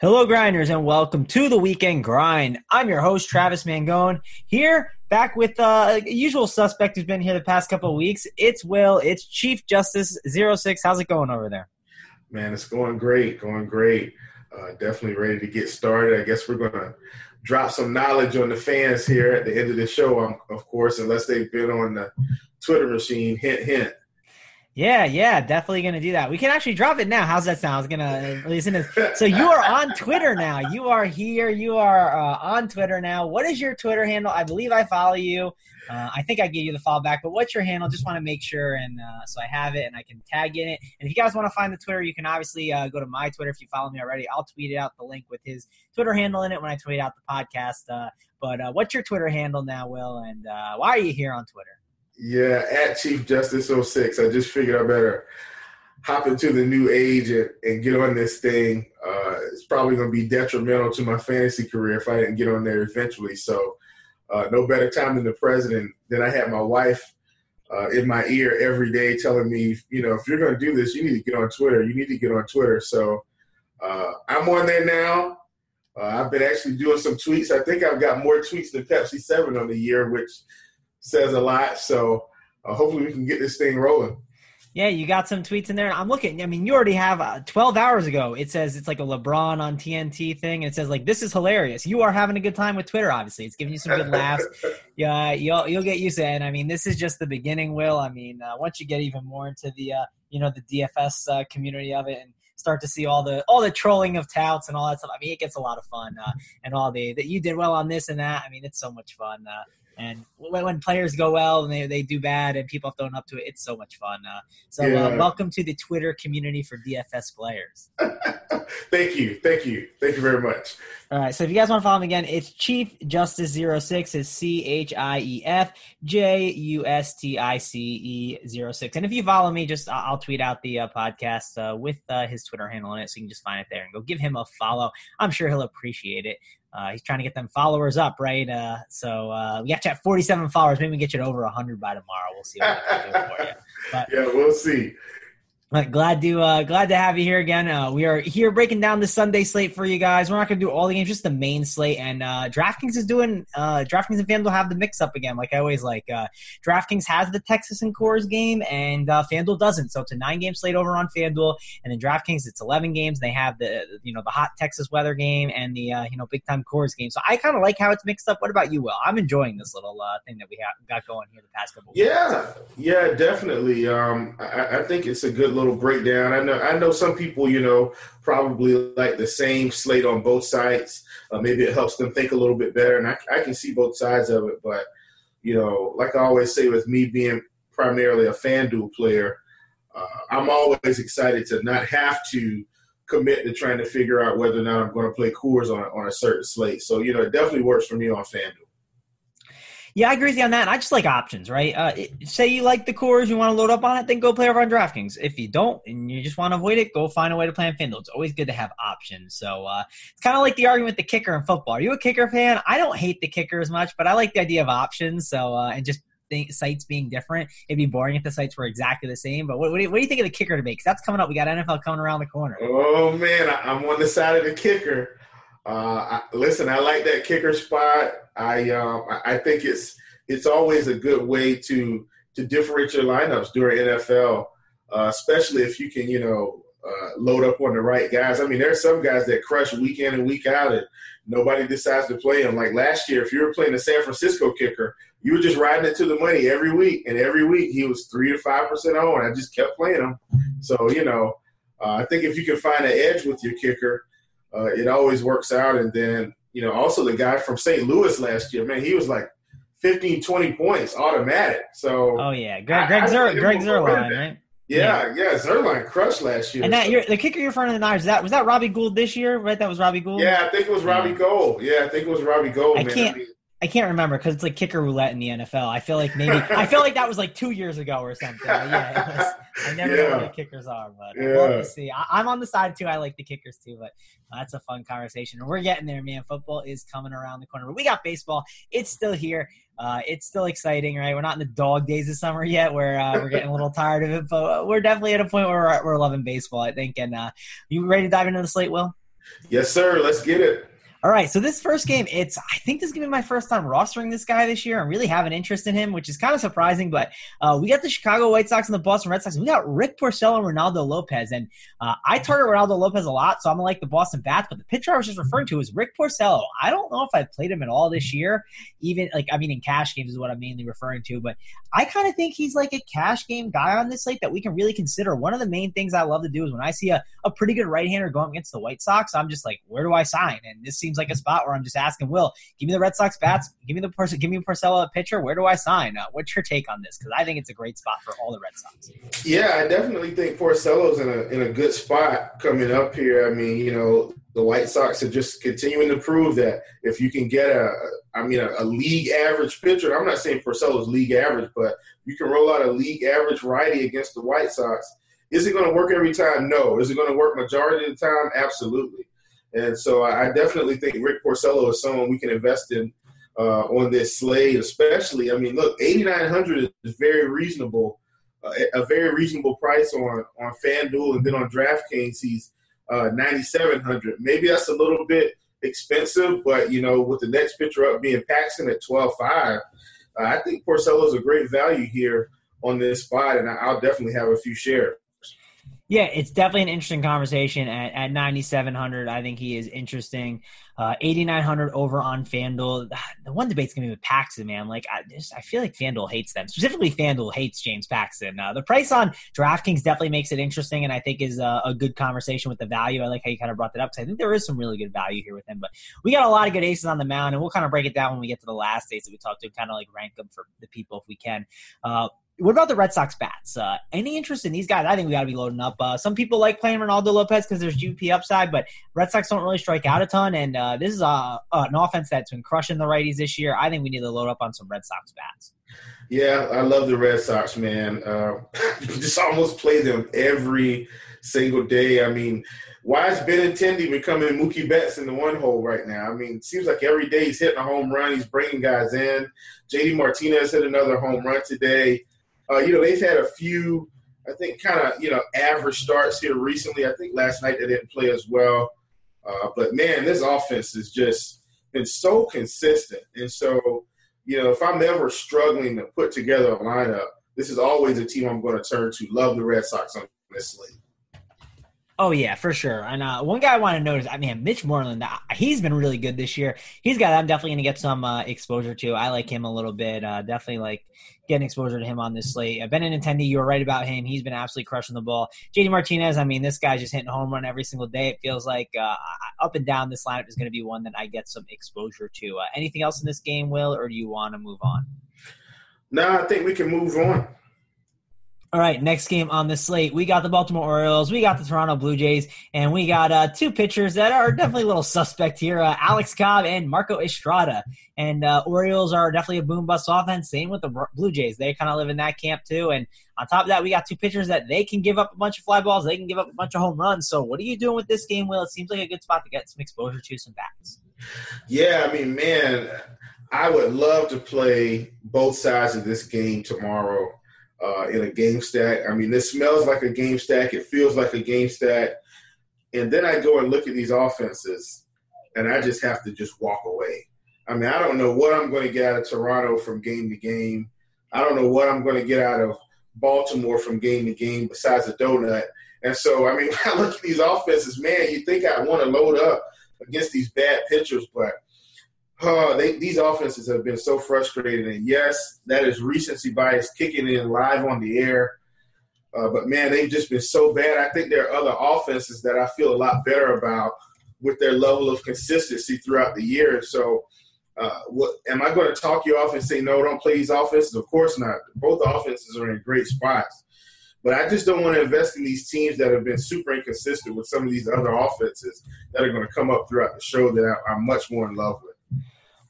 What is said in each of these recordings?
Hello, grinders, and welcome to the weekend grind. I'm your host, Travis Mangone, here back with uh, usual suspect who's been here the past couple of weeks. It's Will. It's Chief Justice 06. How's it going over there? Man, it's going great. Going great. Uh, definitely ready to get started. I guess we're going to drop some knowledge on the fans here at the end of the show, um, of course, unless they've been on the Twitter machine. Hint, hint. Yeah, yeah, definitely gonna do that. We can actually drop it now. How's that sound? I was gonna listen to. So you are on Twitter now. You are here. You are uh, on Twitter now. What is your Twitter handle? I believe I follow you. Uh, I think I gave you the follow back, but what's your handle? Just want to make sure, and uh, so I have it, and I can tag in it. And if you guys want to find the Twitter, you can obviously uh, go to my Twitter if you follow me already. I'll tweet out the link with his Twitter handle in it when I tweet out the podcast. Uh, but uh, what's your Twitter handle now, Will? And why are you here on Twitter? Yeah, at Chief Justice 06. I just figured I better hop into the new age and, and get on this thing. Uh, it's probably going to be detrimental to my fantasy career if I didn't get on there eventually. So, uh, no better time than the president. Then I had my wife uh, in my ear every day telling me, you know, if you're going to do this, you need to get on Twitter. You need to get on Twitter. So, uh, I'm on there now. Uh, I've been actually doing some tweets. I think I've got more tweets than Pepsi 7 on the year, which – says a lot. So uh, hopefully we can get this thing rolling. Yeah, you got some tweets in there. I'm looking. I mean, you already have uh, 12 hours ago. It says it's like a LeBron on TNT thing. It says like this is hilarious. You are having a good time with Twitter. Obviously, it's giving you some good laughs. Yeah, you'll you'll get used to it. And I mean, this is just the beginning. Will I mean, uh, once you get even more into the uh, you know the DFS uh, community of it and start to see all the all the trolling of touts and all that stuff. I mean, it gets a lot of fun uh, and all the that you did well on this and that. I mean, it's so much fun. And when, when, players go well and they, they do bad and people thrown up to it, it's so much fun. Uh, so, uh, yeah. uh, welcome to the Twitter community for DFS players. Thank you. Thank you. Thank you very much. All right. So, if you guys want to follow him again, it's Chief Justice 06 is C H I E F J U S T I C E 06. And if you follow me, just I'll tweet out the uh, podcast uh, with uh, his Twitter handle on it. So, you can just find it there and go give him a follow. I'm sure he'll appreciate it. Uh, he's trying to get them followers up, right? Uh, so uh, we have to have 47 followers. Maybe we get you to over 100 by tomorrow. We'll see what we can do for you. But, yeah, we'll see. But glad to uh, glad to have you here again. Uh, we are here breaking down the Sunday slate for you guys. We're not going to do all the games, just the main slate. And uh, DraftKings is doing uh, DraftKings and FanDuel have the mix up again, like I always like. Uh, DraftKings has the Texas and Coors game, and uh, FanDuel doesn't. So it's a nine game slate over on FanDuel, and then DraftKings it's eleven games. They have the you know the hot Texas weather game and the you know big time Coors game. So I kind of like how it's mixed up. What about you, Will? I'm enjoying this little thing that we have got going here the past couple. Yeah, weeks. yeah, definitely. Um, I, I think it's a good little breakdown. I know I know some people, you know, probably like the same slate on both sides. Uh, maybe it helps them think a little bit better, and I, I can see both sides of it. But you know, like I always say, with me being primarily a FanDuel player, uh, I'm always excited to not have to commit to trying to figure out whether or not I'm going to play Coors on on a certain slate. So you know, it definitely works for me on FanDuel. Yeah, I agree with you on that. I just like options, right? Uh, say you like the Coors, you want to load up on it, then go play over on DraftKings. If you don't and you just want to avoid it, go find a way to play on FanDuel. It's always good to have options. So uh, it's kind of like the argument with the kicker in football. Are you a kicker fan? I don't hate the kicker as much, but I like the idea of options. So uh, and just think, sites being different. It'd be boring if the sites were exactly the same. But what, what, do, you, what do you think of the kicker make? Because that's coming up. We got NFL coming around the corner. Oh man, I'm on the side of the kicker. Uh, I, listen, I like that kicker spot. I um, I think it's it's always a good way to to differentiate your lineups during NFL, uh, especially if you can, you know, uh, load up on the right guys. I mean, there's some guys that crush week in and week out, and nobody decides to play them. Like last year, if you were playing the San Francisco kicker, you were just riding it to the money every week, and every week he was three to five percent on. I just kept playing him. So you know, uh, I think if you can find an edge with your kicker, uh, it always works out. And then you know, also the guy from St. Louis last year, man, he was like 15, 20 points automatic. So oh yeah, Greg Greg, Zer- Greg Zuerlein, right? Yeah, yeah, Zuerlein crushed last year. And that you're, the kicker you're front of the Niners, that was that Robbie Gould this year, right? That was Robbie Gould. Yeah, I think it was Robbie Gould. Yeah, I think it was Robbie Gould. I man. can't. I, mean, I can't remember because it's like kicker roulette in the NFL. I feel like maybe I feel like that was like two years ago or something. yeah, was, I never yeah. know what the kickers are, but yeah. love to see. I, am on the side too. I like the kickers too, but that's a fun conversation. And we're getting there, man. Football is coming around the corner, but we got baseball. It's still here. Uh, it's still exciting, right? We're not in the dog days of summer yet, where uh, we're getting a little tired of it, but we're definitely at a point where we're, we're loving baseball. I think. And uh, you ready to dive into the slate, Will? Yes, sir. Let's get it. All right, so this first game, it's I think this is gonna be my first time rostering this guy this year and really have an interest in him, which is kind of surprising. But uh, we got the Chicago White Sox and the Boston Red Sox. We got Rick Porcello and Reynaldo Lopez, and uh, I target Reynaldo Lopez a lot, so I'm gonna like the Boston Bats. But the pitcher I was just referring to is Rick Porcello. I don't know if I've played him at all this year, even like I mean in cash games is what I'm mainly referring to. But I kind of think he's like a cash game guy on this slate that we can really consider. One of the main things I love to do is when I see a, a pretty good right hander going against the White Sox, I'm just like, where do I sign? And this seems like a spot where I'm just asking Will, give me the Red Sox bats, give me the person, give me Porcello a pitcher. Where do I sign? Uh, what's your take on this? Because I think it's a great spot for all the Red Sox. Yeah, I definitely think Porcello's in a in a good spot coming up here. I mean, you know, the White Sox are just continuing to prove that if you can get a, I mean, a, a league average pitcher. I'm not saying Porcello's league average, but you can roll out a league average righty against the White Sox. Is it going to work every time? No. Is it going to work majority of the time? Absolutely. And so I definitely think Rick Porcello is someone we can invest in uh, on this slate, especially. I mean, look, 8,900 is very reasonable, uh, a very reasonable price on, on FanDuel. And then on DraftKings, he's uh, 9,700. Maybe that's a little bit expensive, but, you know, with the next pitcher up being Paxton at 12.5, uh, I think Porcello is a great value here on this spot, and I'll definitely have a few shares. Yeah, it's definitely an interesting conversation at, at 9,700. I think he is interesting. Uh, 8,900 over on FanDuel. The one debate's going to be with Paxton, man. Like, I just, I feel like FanDuel hates them. Specifically, FanDuel hates James Paxton. Uh, the price on DraftKings definitely makes it interesting and I think is a, a good conversation with the value. I like how you kind of brought that up because I think there is some really good value here with him. But we got a lot of good aces on the mound and we'll kind of break it down when we get to the last ace that we talked to, kind of like rank them for the people if we can. Uh, what about the Red Sox bats? Uh, any interest in these guys? I think we got to be loading up. Uh, some people like playing Reynaldo Lopez because there's GP upside, but Red Sox don't really strike out a ton. And uh, this is uh, an offense that's been crushing the righties this year. I think we need to load up on some Red Sox bats. Yeah, I love the Red Sox, man. Uh, just almost play them every single day. I mean, why is Benintendi becoming Mookie Betts in the one hole right now? I mean, it seems like every day he's hitting a home run. He's bringing guys in. JD Martinez hit another home run today. Uh, you know, they've had a few, I think, kind of, you know, average starts here recently. I think last night they didn't play as well. Uh, but man, this offense has just been so consistent. And so, you know, if I'm ever struggling to put together a lineup, this is always a team I'm going to turn to. Love the Red Sox on this. Oh yeah, for sure. And uh, one guy I want to notice, I mean, Mitch Moreland, uh, he's been really good this year. He's got I'm definitely going to get some uh, exposure to. I like him a little bit. Uh, definitely like getting exposure to him on this slate. Uh, Benintendi, you were right about him. He's been absolutely crushing the ball. JD Martinez, I mean, this guy's just hitting home run every single day. It feels like uh, up and down this lineup is going to be one that I get some exposure to. Uh, anything else in this game, Will, or do you want to move on? No, I think we can move on. All right, next game on the slate, we got the Baltimore Orioles, we got the Toronto Blue Jays, and we got uh, two pitchers that are definitely a little suspect here: uh, Alex Cobb and Marco Estrada. And uh, Orioles are definitely a boom bust offense. Same with the Blue Jays; they kind of live in that camp too. And on top of that, we got two pitchers that they can give up a bunch of fly balls, they can give up a bunch of home runs. So, what are you doing with this game, Will? It seems like a good spot to get some exposure to some bats. Yeah, I mean, man, I would love to play both sides of this game tomorrow uh, in a game stack. I mean, this smells like a game stack. It feels like a game stack. And then I go and look at these offenses, and I just have to just walk away. I mean, I don't know what I'm going to get out of Toronto from game to game. I don't know what I'm going to get out of Baltimore from game to game besides a donut. And so, I mean, I look at these offenses, man, you think I want to load up against these bad pitchers, but – uh, they, these offenses have been so frustrated. And yes, that is recency bias kicking in live on the air. Uh, but man, they've just been so bad. I think there are other offenses that I feel a lot better about with their level of consistency throughout the year. So, uh, what am I going to talk you off and say no? Don't play these offenses? Of course not. Both offenses are in great spots. But I just don't want to invest in these teams that have been super inconsistent with some of these other offenses that are going to come up throughout the show that I, I'm much more in love with.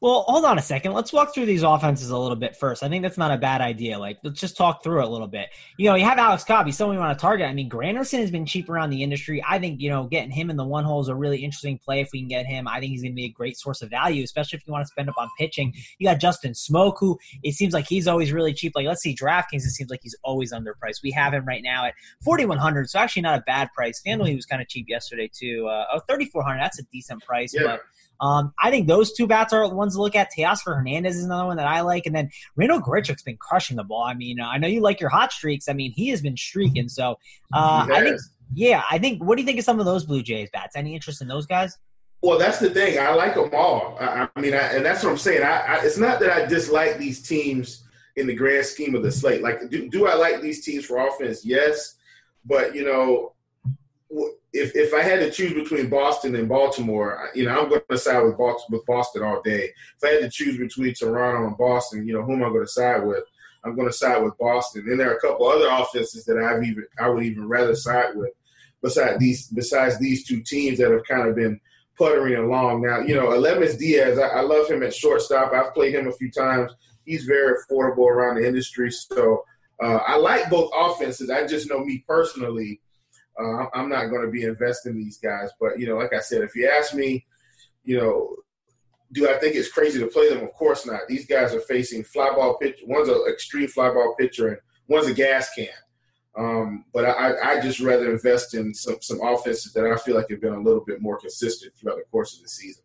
Well, hold on a second. Let's walk through these offenses a little bit first. I think that's not a bad idea. Like, let's just talk through it a little bit. You know, you have Alex Cobb. He's someone you want to target. I mean, Granderson has been cheap around the industry. I think, you know, getting him in the one hole is a really interesting play if we can get him. I think he's going to be a great source of value, especially if you want to spend up on pitching. You got Justin Smoak, who it seems like he's always really cheap. Like, let's see, DraftKings, it seems like he's always underpriced. We have him right now at 4100 so actually not a bad price. FanDuel, he was kind of cheap yesterday, too. Uh, oh, 3400 that's a decent price, yeah. but – um, I think those two bats are the ones to look at. Teoscar Hernandez is another one that I like, and then Randal Grichuk's been crushing the ball. I mean, I know you like your hot streaks. I mean, he has been streaking. So uh, I think, yeah, I think. What do you think of some of those Blue Jays bats? Any interest in those guys? Well, that's the thing. I like them all. I, I mean, I, and that's what I'm saying. I, it's not that I dislike these teams in the grand scheme of the slate. Like, do, do I like these teams for offense? Yes, but you know, if if I had to choose between Boston and Baltimore, you know, I'm going to side with Boston, with Boston all day. If I had to choose between Toronto and Boston, you know, whom I'm going to side with, I'm going to side with Boston. And there are a couple other offenses that I've even I would even rather side with, besides these besides these two teams that have kind of been puttering along. Now, you know, Aledmys Diaz, I, I love him at shortstop. I've played him a few times. He's very affordable around the industry, so uh, I like both offenses. I just know me personally. Uh, I'm not going to be investing in these guys. But, you know, like I said, if you ask me, you know, do I think it's crazy to play them? Of course not. These guys are facing fly ball pitch. One's an extreme fly ball pitcher and one's a gas can. Um, but I, I just rather invest in some, some offenses that I feel like have been a little bit more consistent throughout the course of the season.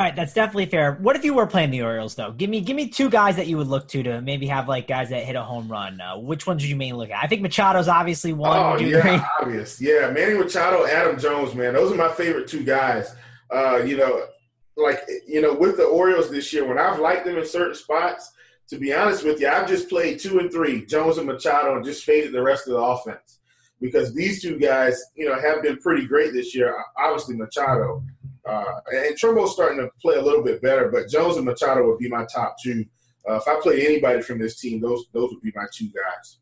All right, that's definitely fair. What if you were playing the Orioles though? Give me give me two guys that you would look to to maybe have like guys that hit a home run. Uh, which ones would you mainly look at? I think Machado's obviously one. Oh yeah, agree? obvious. Yeah, Manny Machado, Adam Jones, man, those are my favorite two guys. Uh, you know, like you know, with the Orioles this year, when I've liked them in certain spots, to be honest with you, I've just played two and three, Jones and Machado, and just faded the rest of the offense because these two guys, you know, have been pretty great this year. Obviously, Machado. Uh, and Trumbo's starting to play a little bit better, but Jones and Machado would be my top two. Uh, if I play anybody from this team, those those would be my two guys.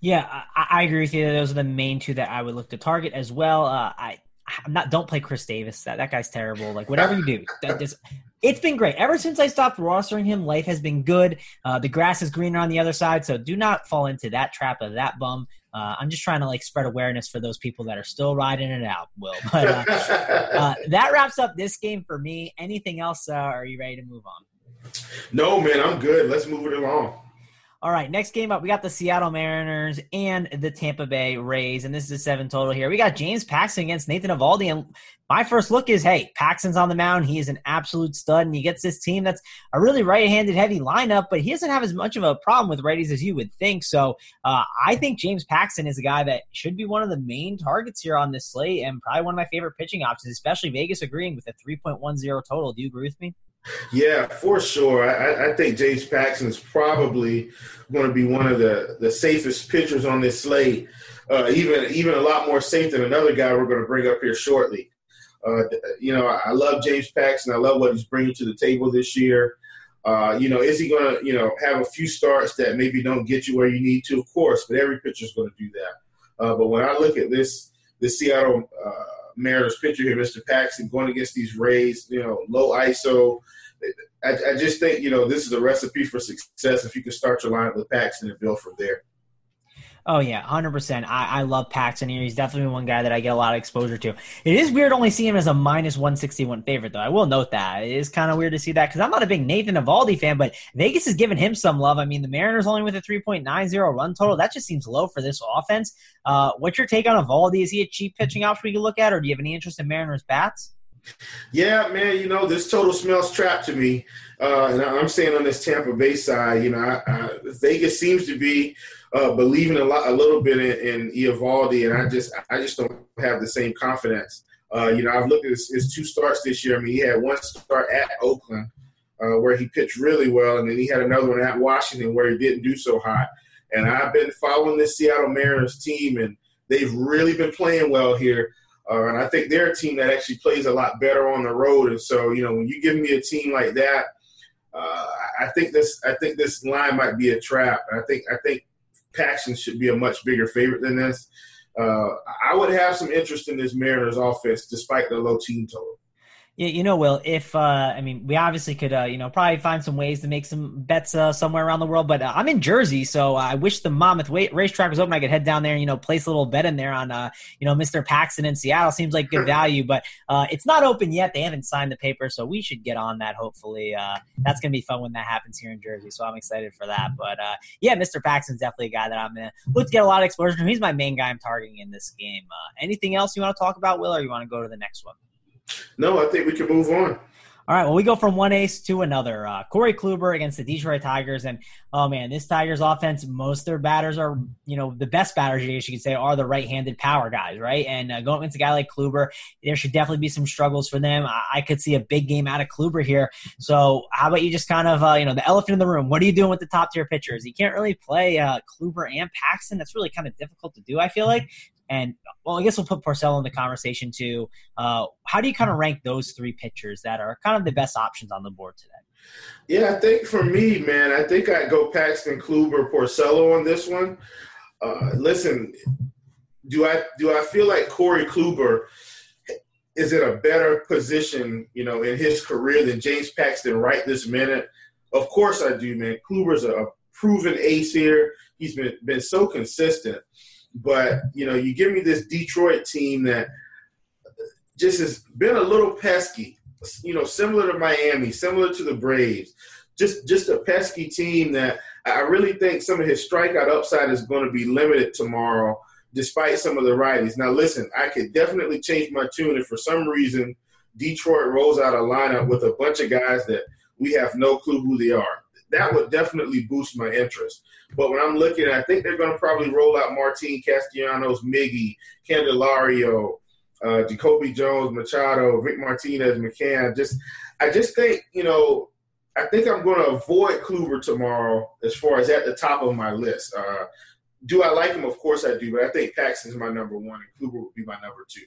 Yeah, I, I, agree with you. Those are the main two that I would look to target as well. Uh, I I'm not. Don't play Chris Davis. That that guy's terrible. Like whatever you do, that just it's been great. Ever since I stopped rostering him, life has been good. Uh, the grass is greener on the other side, so do not fall into that trap of that bum. Uh, I'm just trying to like spread awareness for those people that are still riding it out, Will. But uh, uh, that wraps up this game for me. Anything else? Uh, are you ready to move on? No, man, I'm good. Let's move it along. All right, next game up, we got the Seattle Mariners and the Tampa Bay Rays, and this is a seven total here. We got James Paxton against Nathan Eovaldi, and my first look is, hey, Paxton's on the mound. He is an absolute stud, and he gets this team that's a really right-handed heavy lineup, but he doesn't have as much of a problem with righties as you would think. So uh, I think James Paxton is a guy that should be one of the main targets here on this slate, and probably one of my favorite pitching options, especially Vegas agreeing with a 3.10 total. Do you agree with me? Yeah, for sure. I, I, think James Paxton is probably going to be one of the, the safest pitchers on this slate. Uh, even even a lot more safe than another guy we're going to bring up here shortly. Uh, you know, I love James Paxton. I love what he's bringing to the table this year. Uh, you know, is he going to you know have a few starts that maybe don't get you where you need to? Of course, but every pitcher's going to do that. Uh, but when I look at this this Seattle uh, Mariners pitcher here, Mr. Paxton, going against these Rays, you know, low ISO. I, I, just think, you know, this is a recipe for success if you can start your lineup with Paxton and build from there. Oh yeah, hundred percent. I, I love Paxton here. He's definitely one guy that I get a lot of exposure to. It is weird only see him as a minus one sixty one favorite though. I will note that it is kind of weird to see that because I'm not a big Nathan Eovaldi fan, but Vegas is giving him some love. I mean, the Mariners only with a three point nine zero run total. That just seems low for this offense. Uh, what's your take on Eovaldi? Is he a cheap pitching option we can look at, or do you have any interest in Mariners bats? Yeah, man. You know, this total smells trap to me. Uh, and I'm saying on this Tampa Bay side, you know, I, I, Vegas seems to be uh, believing a lot, a little bit in, in and I just, I just don't have the same confidence. Uh, you know, I've looked at his, his, two starts this year. I mean, he had one start at Oakland uh, where he pitched really well, and then he had another one at Washington where he didn't do so hot. And I've been following this Seattle Mariners team, and they've really been playing well here. Uh, and I think they're a team that actually plays a lot better on the road. And so, you know, when you give me a team like that, uh, I think this I think this line might be a trap. I think I think Paxton should be a much bigger favorite than this. Uh, I would have some interest in this Mariners offense despite the low team total. Yeah, you know, Will, if uh, I mean, we obviously could, uh, you know, probably find some ways to make some bets uh, somewhere around the world. But uh, I'm in Jersey, so I wish the Monmouth racetrack was open. I could head down there and you know place a little bet in there on, uh, you know, Mr. Paxton in Seattle. Seems like good value, but uh, it's not open yet. They haven't signed the paper, so we should get on that. Hopefully, uh, that's gonna be fun when that happens here in Jersey. So I'm excited for that. But uh, yeah, Mr. Paxton's definitely a guy that I'm gonna look to get a lot of exposure from. He's my main guy I'm targeting in this game. Uh, anything else you want to talk about, Will, or you want to go to the next one? No, I think we can move on. All right, well, we go from one ace to another. Uh, Corey Kluber against the Detroit Tigers, and oh man, this Tigers offense, most of their batters are, you know, the best batters, you could say, are the right-handed power guys, right? And uh, going against a guy like Kluber, there should definitely be some struggles for them. I, I could see a big game out of Kluber here. So how about you just kind of, uh, you know, the elephant in the room? What are you doing with the top-tier pitchers? You can't really play uh, Kluber and Paxton. That's really kind of difficult to do. I feel like. And well, I guess we'll put Porcello in the conversation too. Uh, how do you kind of rank those three pitchers that are kind of the best options on the board today? Yeah, I think for me, man, I think I'd go Paxton, Kluber, Porcello on this one. Uh, listen, do I do I feel like Corey Kluber is in a better position, you know, in his career than James Paxton right this minute? Of course I do, man. Kluber's a, a proven ace here. He's been been so consistent. But you know, you give me this Detroit team that just has been a little pesky. You know, similar to Miami, similar to the Braves. Just just a pesky team that I really think some of his strikeout upside is going to be limited tomorrow, despite some of the righties. Now, listen, I could definitely change my tune if for some reason Detroit rolls out a lineup with a bunch of guys that we have no clue who they are that would definitely boost my interest. But when I'm looking, I think they're going to probably roll out Martin Castellanos, Miggy, Candelario, uh, Jacoby Jones, Machado, Rick Martinez, McCann. Just, I just think you know, I think I'm going to avoid Kluber tomorrow as far as at the top of my list. Uh, do I like him? Of course I do, but I think Paxton's my number one, and Kluber would be my number two.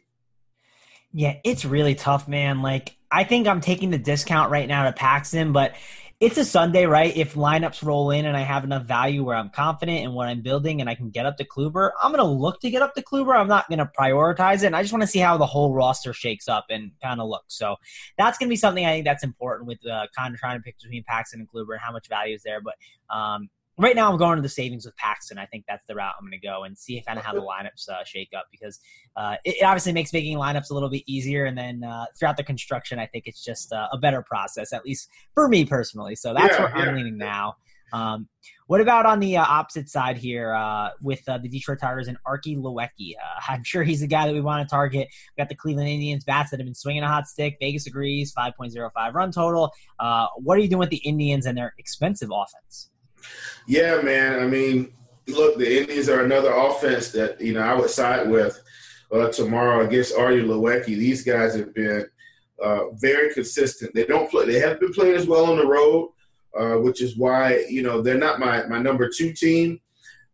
Yeah, it's really tough, man. Like I think I'm taking the discount right now to Paxton, but it's a Sunday, right? If lineups roll in and I have enough value where I'm confident in what I'm building and I can get up to Kluber, I'm going to look to get up to Kluber. I'm not going to prioritize it. And I just want to see how the whole roster shakes up and kind of looks. So that's going to be something I think that's important with uh, kind of trying to pick between Paxton and Kluber and how much value is there. But um, right now I'm going to the savings with Paxton. I think that's the route I'm going to go and see if kind of how the lineups uh, shake up because uh, it obviously makes making lineups a little bit easier. And then uh, throughout the construction, I think it's just uh, a better process, at least for me personally. So that's yeah, where yeah. I'm leaning now. Um, what about on the uh, opposite side here uh, with the Detroit Tigers and Artie Lewicki? I'm sure he's the guy that we want to target. We got the Cleveland Indians bats that have been swinging a hot stick. Vegas agrees, 5.05 run total. what are you doing with the Indians and their expensive offense? Yeah, man. I mean, look, the Indians are another offense that you know I would side with uh, tomorrow against Artie Lewicki. These guys have been uh, very consistent. They don't play. They haven't been playing as well on the road, uh, which is why you know they're not my my number two team.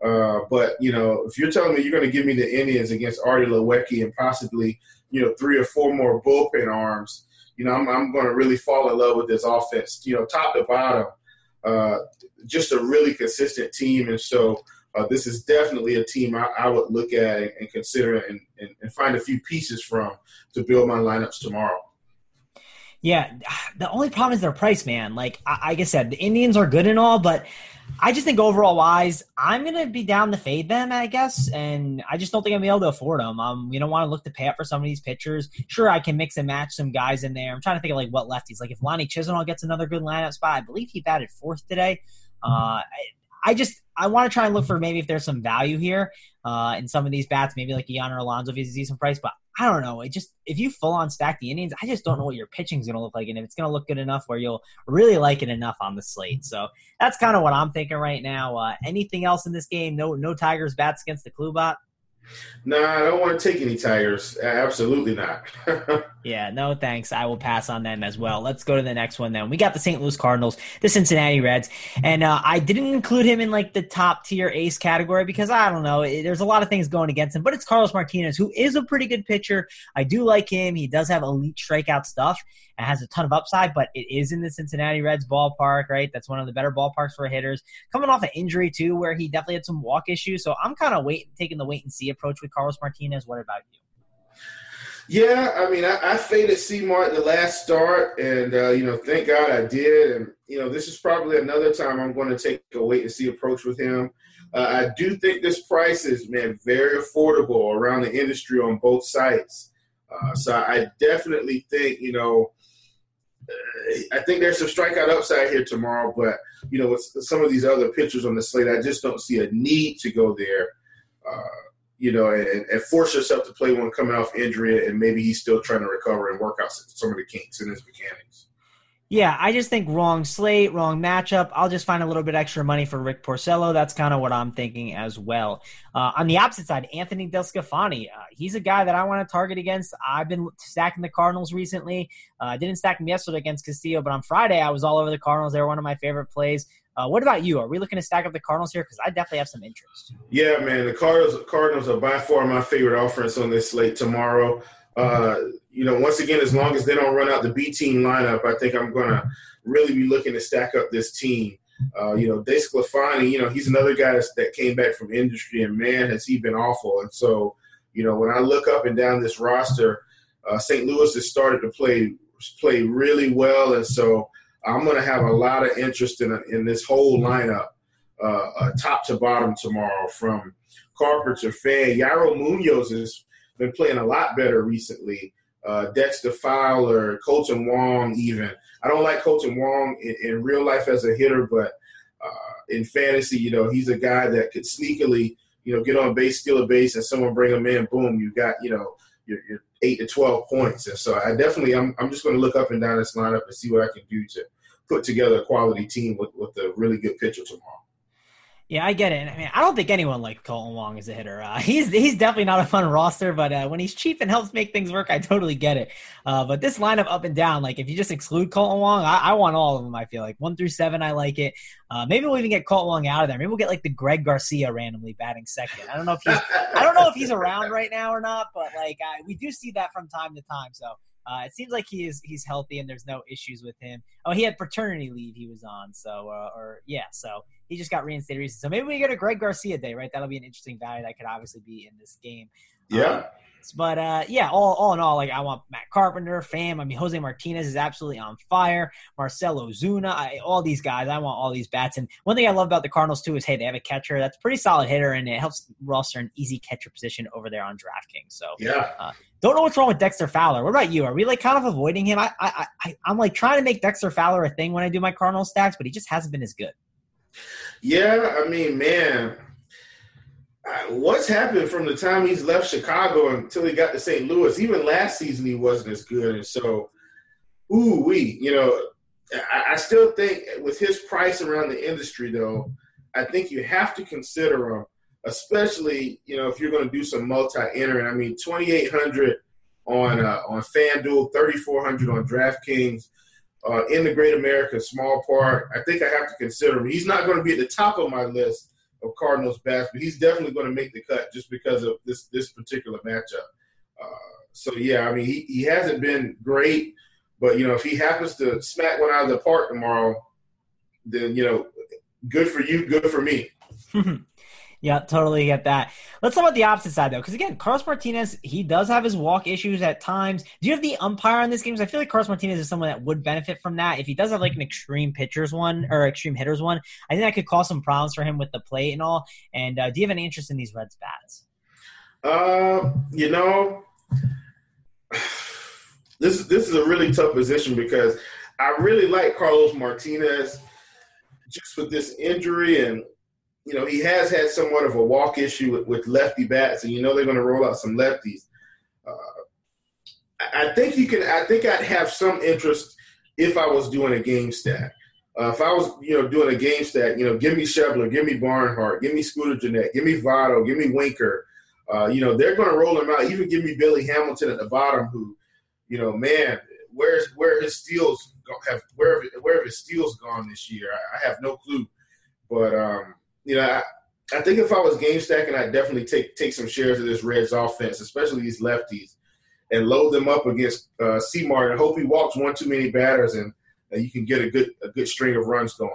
Uh, but you know, if you're telling me you're going to give me the Indians against Artie Lewicki and possibly you know three or four more bullpen arms, you know, I'm, I'm going to really fall in love with this offense. You know, top to bottom uh, just a really consistent team. And so uh, this is definitely a team I, I would look at and, consider and, and, and, find a few pieces from to build my lineups tomorrow. Yeah, the only problem is their price, man. Like, like I said, the Indians are good and all, but I just think overall wise, I'm gonna be down to fade them, I guess, and I just don't think I'm gonna be able to afford them. Um, you don't want to look to pay up for some of these pitchers. Sure, I can mix and match some guys in there. I'm trying to think of like what lefties. Like if Lonnie Chisenhall gets another good lineup spot, I believe he batted fourth today. Uh, I just I want to try and look for maybe if there's some value here uh, in some of these bats, maybe like Yonder Alonso if he's a decent price. But I don't know. It just if you full on stack the Indians, I just don't know what your pitching is going to look like, and if it's going to look good enough where you'll really like it enough on the slate. So that's kind of what I'm thinking right now. Uh, anything else in this game? No, no Tigers bats against the Klubot. No, nah, I don't want to take any Tigers. Absolutely not. yeah, no thanks. I will pass on them as well. Let's go to the next one then. We got the St. Louis Cardinals, the Cincinnati Reds, and uh, I didn't include him in like the top tier ace category because I don't know. There's a lot of things going against him, but it's Carlos Martinez, who is a pretty good pitcher. I do like him. He does have elite strikeout stuff and has a ton of upside, but it is in the Cincinnati Reds ballpark, right? That's one of the better ballparks for hitters. Coming off an injury too, where he definitely had some walk issues. So I'm kind of waiting, taking the wait and see approach with Carlos Martinez. What about you? Yeah, I mean, I, I faded C-Mart the last start, and uh, you know, thank God I did. And you know, this is probably another time I'm going to take a wait and see approach with him. Uh, I do think this price is, man, very affordable around the industry on both sites. Uh, so I definitely think, you know, uh, I think there's some strikeout upside here tomorrow, but you know, with some of these other pitchers on the slate, I just don't see a need to go there. Uh, you know, and, and, force yourself to play one coming off injury, and maybe he's still trying to recover and work out some of the kinks in his mechanics. Yeah, I just think wrong slate, wrong matchup. I'll just find a little bit extra money for Rick Porcello. That's kind of what I'm thinking as well. Uh, on the opposite side, Anthony DeSclafani. Uh, he's a guy that I want to target against. I've been stacking the Cardinals recently. Uh, I didn't stack them yesterday against Castillo, but on Friday I was all over the Cardinals. They were one of my favorite plays. Uh, what about you? Are we looking to stack up the Cardinals here? Because I definitely have some interest. Yeah, man. The Cardinals, Cardinals are by far my favorite offense on this slate tomorrow. Uh, you know, once again, as long as they don't run out the B team lineup, I think I'm going to really be looking to stack up this team. Uh, you know, DeSclafani, you know, he's another guy that came back from industry, and man, has he been awful. And so, you know, when I look up and down this roster, uh, St. Louis has started to play play really well, and so I'm going to have a lot of interest in in this whole lineup, uh, uh, top to bottom tomorrow. From Carpenter, Fan, Yairo Munoz has been playing a lot better recently. Uh, Dexter Fowler, Kolten Wong, even. I don't like Kolten Wong in, in, real life as a hitter, but uh, in fantasy, you know, he's a guy that could sneakily, you know, get on base, steal a base, and someone bring him in. Boom, you got, you know, your, your eight to twelve points. And so I definitely, I'm, I'm just going to look up and down this lineup and see what I can do to put together a quality team with, with a really good pitcher tomorrow. Yeah, I get it. I mean, I don't think anyone likes Kolten Wong as a hitter. Uh, he's he's definitely not a fun roster, but uh, when he's cheap and helps make things work, I totally get it. Uh, but this lineup up and down, like if you just exclude Kolten Wong, I, I, want all of them. I feel like one through seven, I like it. Uh, maybe we'll even get Kolten Wong out of there. Maybe we'll get like the Greg Garcia randomly batting second. I don't know if he's I don't know if he's around right now or not, but like we do see that from time to time. So uh, it seems like he is he's healthy and there's no issues with him. Oh, he had paternity leave he was on, so uh, or yeah, so he just got reinstated recently. So maybe we get a Greg Garcia day, right? That'll be an interesting value that could obviously be in this game. Yeah. Um, but uh, yeah, all, all in all, like I want Matt Carpenter, Fam. I mean, Jose Martinez is absolutely on fire. Marcell Ozuna, I, all these guys. I want all these bats. And one thing I love about the Cardinals too is hey, they have a catcher that's a pretty solid hitter, and it helps roster an easy catcher position over there on DraftKings. So yeah, uh, don't know what's wrong with Dexter Fowler. What about you? Are we like kind of avoiding him? I, I, I I'm like trying to make Dexter Fowler a thing when I do my Cardinal stacks, but he just hasn't been as good. Yeah, I mean, man, what's happened from the time he's left Chicago until he got to St. Louis? Even last season, he wasn't as good. And so, ooh, we, you know, I, I, still think with his price around the industry, though, I think you have to consider him, especially, you know, if you're going to do some multi entering. I mean, 2,800 on uh, on FanDuel, 3,400 on DraftKings. Uh, in the Great American Small Park, I think I have to consider him. He's not going to be at the top of my list of Cardinals bats, but he's definitely going to make the cut just because of this this particular matchup. Uh, so yeah, I mean he, he hasn't been great, but you know if he happens to smack one out of the park tomorrow, then you know good for you, good for me. Yeah, totally get that. Let's talk about the opposite side though, because again, Carlos Martinez he does have his walk issues at times. Do you have the umpire on this game? Because I feel like Carlos Martinez is someone that would benefit from that. If he does have like an extreme pitchers one or extreme hitters one, I think that could cause some problems for him with the plate and all. And uh, do you have any interest in these Reds bats? Uh, you know, this this is a really tough position because I really like Carlos Martinez just with this injury and you know, he has had somewhat of a walk issue with, with lefty bats, and you know they're going to roll out some lefties. Uh, I think you can. I think I'd have some interest if I was doing a game stack. Uh, if I was, you know, doing a game stack, you know, give me Schebler, give me Barnhart, give me Scooter Gennett, give me Votto, give me Winker. Uh, you know, they're going to roll him out. Even give me Billy Hamilton at the bottom, who, you know, man, where's where his steals have where where have his steals gone this year? I, I have no clue. But um, you know, I, I think if I was game stacking, I'd definitely take take some shares of this Reds offense, especially these lefties, and load them up against uh, Martin. and hope he walks one too many batters and uh, you can get a good a good string of runs going.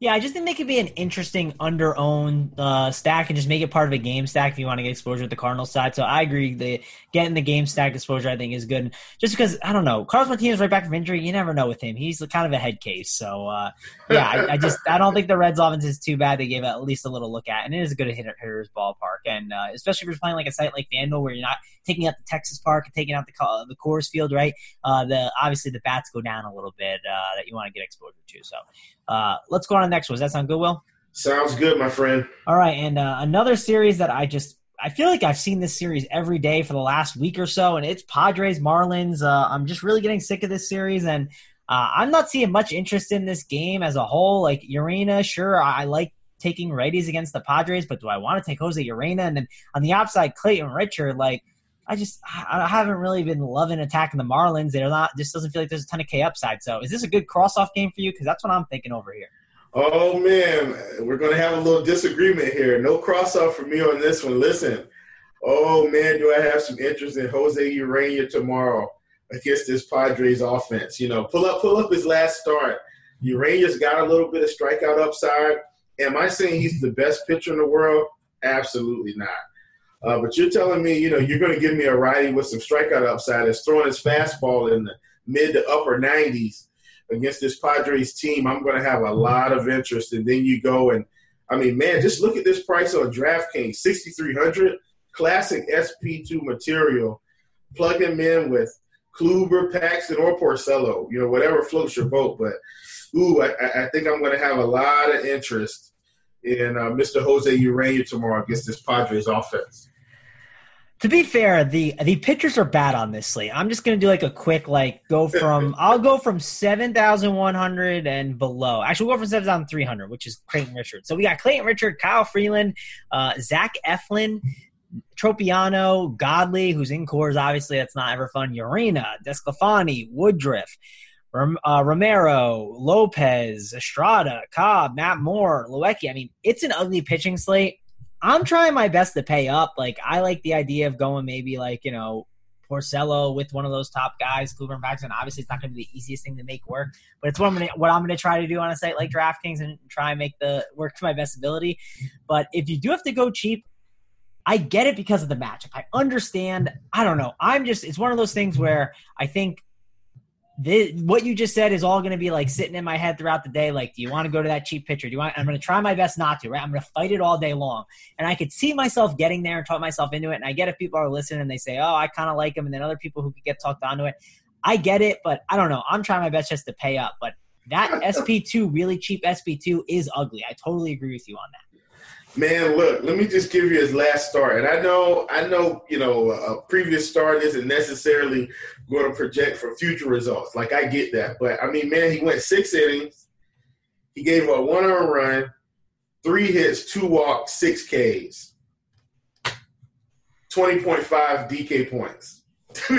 Yeah, I just think they could be an interesting under owned uh, stack and just make it part of a game stack if you want to get exposure at the Cardinals side. So I agree. The getting the game stack exposure, I think, is good. Just because I don't know, Carlos Martinez right back from injury, you never know with him. He's kind of a head case. So uh, yeah, I, I, just I don't think the Reds offense is too bad. They gave at least a little look at, and it is a good hitter, hitter's ballpark, and uh, especially if you're playing like a site like FanDuel where you're not taking out the Texas Park and taking out the the Coors Field, right? Uh, the obviously the bats go down a little bit uh, that you want to get exposure to. So uh, let's go on to the next one. Does that sound good, Will? Sounds good, my friend. All right, and uh, another series that I just I feel like I've seen this series every day for the last week or so, and it's Padres Marlins. Uh, I'm just really getting sick of this series, and uh, I'm not seeing much interest in this game as a whole. Like Urena, sure, I like taking righties against the Padres, but do I want to take Jose Urena? And then on the outside, Clayton Richard, like I just I haven't really been loving attacking the Marlins. They're not just doesn't feel like there's a ton of K upside. So is this a good cross off game for you? Because that's what I'm thinking over here. Oh man, we're gonna have a little disagreement here. No cross off for me on this one. Listen, oh man, do I have some interest in Jose Urena tomorrow against this Padres offense? You know, pull up, pull up his last start. Urena's got a little bit of strikeout upside. Am I saying he's the best pitcher in the world? Absolutely not. Uh, but you're telling me, you know, you're going to give me a righty with some strikeout upside that's throwing his fastball in the mid to upper 90s against this Padres team. I'm going to have a lot of interest. And then you go and, I mean, man, just look at this price on DraftKings 6,300 classic SP2 material. Plug him in with Kluber, Paxton, or Porcello, you know, whatever floats your boat. But, ooh, I, I think I'm going to have a lot of interest in uh, Mr. Jose Urena tomorrow against this Padres offense. To be fair, the the pitchers are bad on this slate. I'm just gonna do like a quick like go from I'll go from seven thousand one hundred and below. Actually, we'll go from seven thousand three hundred, which is Clayton Richard. So we got Clayton Richard, Kyle Freeland, uh, Zach Eflin, Tropeano, Godley, who's in Coors. Obviously, that's not ever fun. Urena, Desclafani, Woodruff. Uh, Romero, Lopez, Estrada, Cobb, Matt Moore, Lewicki. I mean, it's an ugly pitching slate. I'm trying my best to pay up. Like I like the idea of going maybe like you know Porcello with one of those top guys, Kluber and Paxton. Obviously, it's not going to be the easiest thing to make work, but it's what I'm going to what I'm going to try to do on a site like DraftKings and try and make the work to my best ability. But if you do have to go cheap, I get it because of the matchup. I understand. I don't know. I'm just it's one of those things where I think this, what you just said is all going to be like sitting in my head throughout the day. Like, do you want to go to that cheap pitcher? Do you want? I'm going to try my best not to. Right? I'm going to fight it all day long, and I could see myself getting there and talk myself into it. And I get if people are listening and they say, "Oh, I kind of like him," and then other people who could get talked onto it. I get it, but I don't know. I'm trying my best just to pay up, but that SP2 really cheap SP2 is ugly. I totally agree with you on that. Man, look, let me just give you his last start. And I know, I know, you know, a previous start isn't necessarily going to project for future results. Like I get that, but I mean, man, he went six innings. He gave a one earned run, three hits, two walks, six Ks, twenty point five DK points.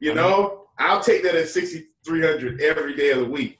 you know, I'll take that at sixty three hundred every day of the week.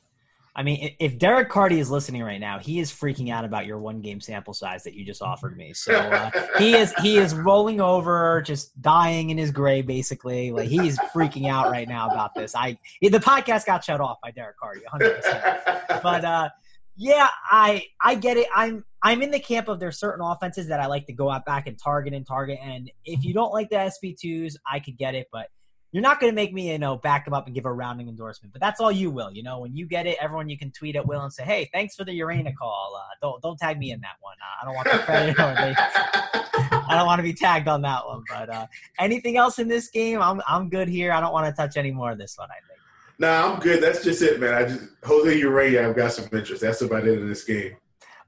I mean, if Derek Carty is listening right now, he is freaking out about your one game sample size that you just offered me. So uh, he is he is rolling over, just dying in his grave, basically. Like he's freaking out right now about this. I the podcast got shut off by Derek Carty, 100. percent But uh, yeah, I I get it. I'm I'm in the camp of there's certain offenses that I like to go out back and target and target. And if you don't like the SP2s, I could get it, but you're not going to make me, you know, back him up and give a rounding endorsement, but that's all you will. You know, when you get it, everyone you can tweet at Will and say, "Hey, thanks for the Urena call. Uh, don't don't tag me in that one. Uh, I don't want the credit or they, I don't want to be tagged on that one. But uh, anything else in this game, I'm I'm good here. I don't want to touch any more of this one. I think. Nah, I'm good. That's just it, man. I just Jose Urena. I've got some interest. That's about it in this game.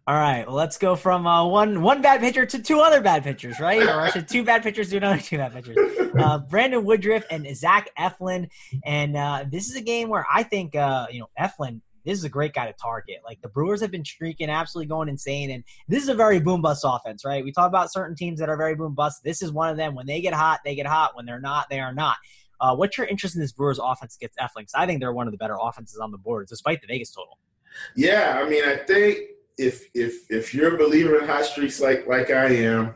All right, well, let's go from uh, one one bad pitcher to two other bad pitchers, right? Or two bad pitchers to another two bad pitchers. Uh, Brandon Woodruff and Zach Eflin, and uh, this is a game where I think uh, you know Eflin. this is a great guy to target. Like the Brewers have been streaking, absolutely going insane, and this is a very boom bust offense, right? We talk about certain teams that are very boom bust. This is one of them. When they get hot, they get hot. When they're not, they are not. Uh, what's your interest in this Brewers offense against Eflin? Because I think they're one of the better offenses on the board, despite the Vegas total. Yeah, I mean, I think if if if you're a believer in hot streaks like like I am,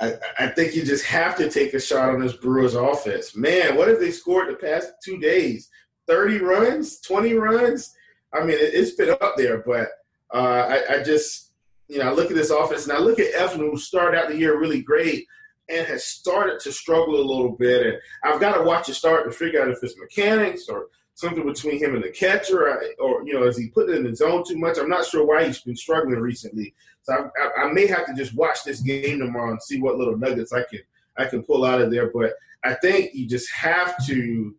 I, I think you just have to take a shot on this Brewers offense. Man, what have they scored the past two days? Thirty runs, twenty runs. I mean, it, has been up there, but uh, I, I just you know I look at this offense and I look at Eflin, who started out the year really great and has started to struggle a little bit. And I've got to watch it start to figure out if it's mechanics or something between him and the catcher, or, or you know, is he putting in the zone too much? I'm not sure why he's been struggling recently. So I, I, I, may have to just watch this game tomorrow and see what little nuggets I can I can pull out of there. But I think you just have to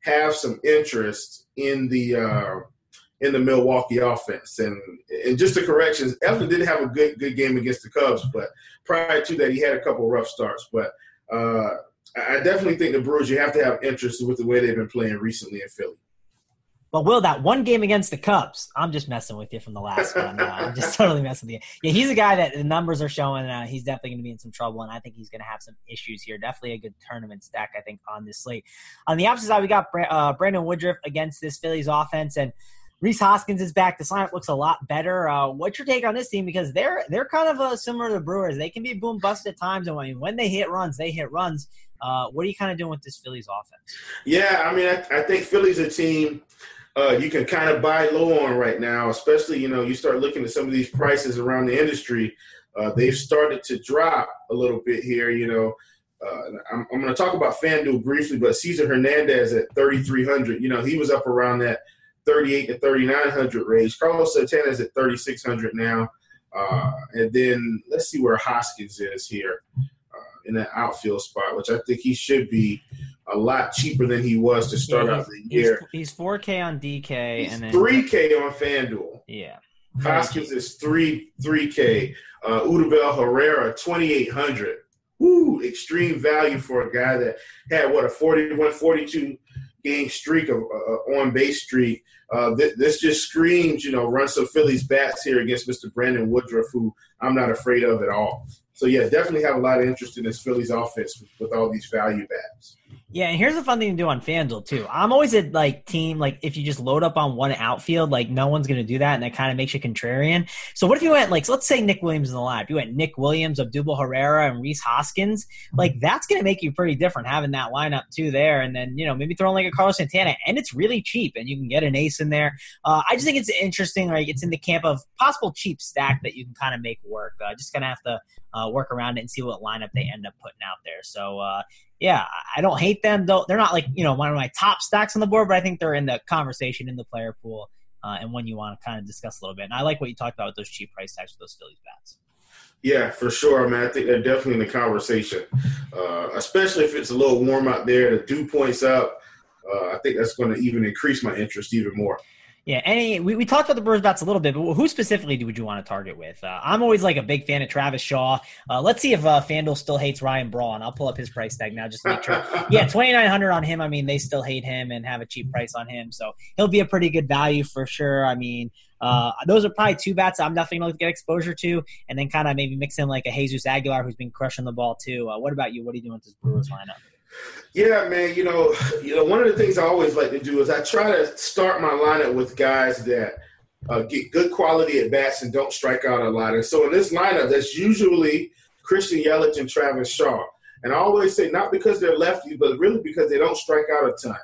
have some interest in the uh, in the Milwaukee offense. And and just the corrections, Eflin didn't have a good good game against the Cubs, but prior to that, he had a couple rough starts. But uh, I definitely think the Brewers you have to have interest with the way they've been playing recently in Philly. But Will, that one game against the Cubs, I'm just messing with you from the last one. Uh, I'm just totally messing with you. Yeah, he's a guy that the numbers are showing. Uh, he's definitely going to be in some trouble, and I think he's going to have some issues here. Definitely a good tournament stack, I think, on this slate. On the opposite side, we got uh, Brandon Woodruff against this Phillies offense, and Rhys Hoskins is back. This lineup looks a lot better. Uh, what's your take on this team? Because they're they're kind of uh, similar to the Brewers. They can be boom bust at times, and when, when they hit runs, they hit runs. Uh, what are you kind of doing with this Phillies offense? Yeah, I mean, I, I think Philly's a team uh, you can kind of buy low on right now, especially, you know, you start looking at some of these prices around the industry. Uh, they've started to drop a little bit here, you know. Uh, I'm, I'm going to talk about FanDuel briefly, but Cesar Hernandez at 3,300, you know, he was up around that 38 to 3,900 range. Carlos Santana is at 3,600 now. Uh, and then let's see where Hoskins is here in that outfield spot, which I think he should be a lot cheaper than he was to start yeah, out the year. He's, 4K on DK he's and 3K on FanDuel. Yeah. Hoskins is three 3K. Uh, Odubel Herrera 2,800. Woo! Extreme value for a guy that had what a 41, 42 game streak of uh, on base streak. Uh, th- this just screams, you know, run some Phillies bats here against Mr. Brandon Woodruff, who I'm not afraid of at all. So yeah, definitely have a lot of interest in this Phillies offense with, all these value bats. Yeah, and here's a fun thing to do on FanDuel too. I'm always a like team like if you just load up on one outfield, like no one's gonna do that, and that kind of makes you contrarian. So what if you went like so let's say Nick Williams in the lineup, you went Nick Williams, Odubel Herrera, and Rhys Hoskins. Like that's gonna make you pretty different having that lineup too there, and then you know maybe throw in like a Carlos Santana, and it's really cheap, and you can get an ace in there. Uh, I just think it's interesting. Like it's in the camp of possible cheap stack that you can kind of make work. Uh, just gonna have to uh, work around it and see what lineup they end up putting out there. So uh, yeah, I don't hate them though. They're not like you know one of my top stacks on the board, but I think they're in the conversation in the player pool uh, and one you want to kind of discuss a little bit. And I like what you talked about with those cheap price tags for those Phillies bats. Yeah, for sure, man. I think they're definitely in the conversation, uh, especially if it's a little warm out there. The dew points up. Uh, I think that's going to even increase my interest even more. Yeah, any we, we talked about the Brewers bats a little bit, but who specifically would you want to target with? Uh, I'm always like a big fan of Travis Shaw. Uh, let's see if uh, FanDuel still hates Ryan Braun. I'll pull up his price tag now just to make sure. yeah, 2900 on him. I mean, they still hate him and have a cheap price on him, so he'll be a pretty good value for sure. I mean, uh, those are probably two bats I'm definitely going to get exposure to, and then kind of maybe mix in like a Jesus Aguilar who's been crushing the ball too. Uh, what about you? What are you doing with this Brewers lineup? Yeah, man. You know, you know, one of the things I always like to do is I try to start my lineup with guys that uh, get good quality at bats and don't strike out a lot. And so in this lineup, that's usually Christian Yelich and Travis Shaw. And I always say not because they're lefties, but really because they don't strike out a ton.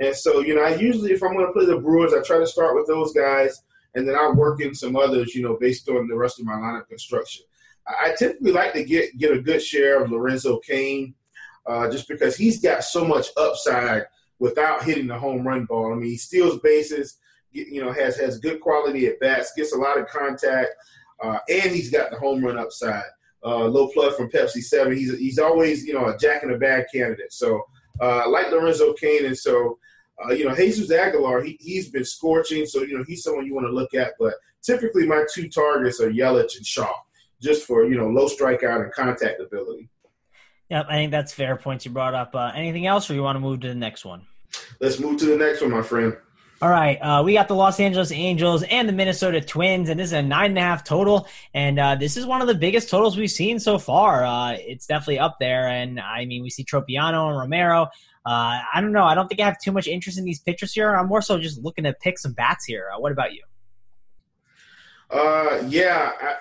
And so, you know, I usually, if I'm going to play the Brewers, I try to start with those guys, and then I work in some others, you know, based on the rest of my lineup construction. I typically like to get get a good share of Lorenzo Cain uh, just because he's got so much upside without hitting the home run ball. I mean, he steals bases, you know, has has good quality at bats, gets a lot of contact, uh, and he's got the home run upside. Uh, low plug from Pepsi Seven. He's he's always you know a jack in the bag candidate. So uh, like Lorenzo Cain, and so uh, you know Jesus Aguilar, he he's been scorching. So you know he's someone you want to look at. But typically my two targets are Yelich and Shaw, just for you know low strikeout and contact ability. Yep, I think that's fair points you brought up. Uh, anything else, or you want to move to the next one? Let's move to the next one, my friend. All right, uh, we got the Los Angeles Angels and the Minnesota Twins, and this is a nine and a half total. And uh, this is one of the biggest totals we've seen so far. Uh, it's definitely up there. And I mean, we see Tropeano and Romero. Uh, I don't know. I don't think I have too much interest in these pitchers here. I'm more so just looking to pick some bats here. Uh, what about you? Uh, yeah, I,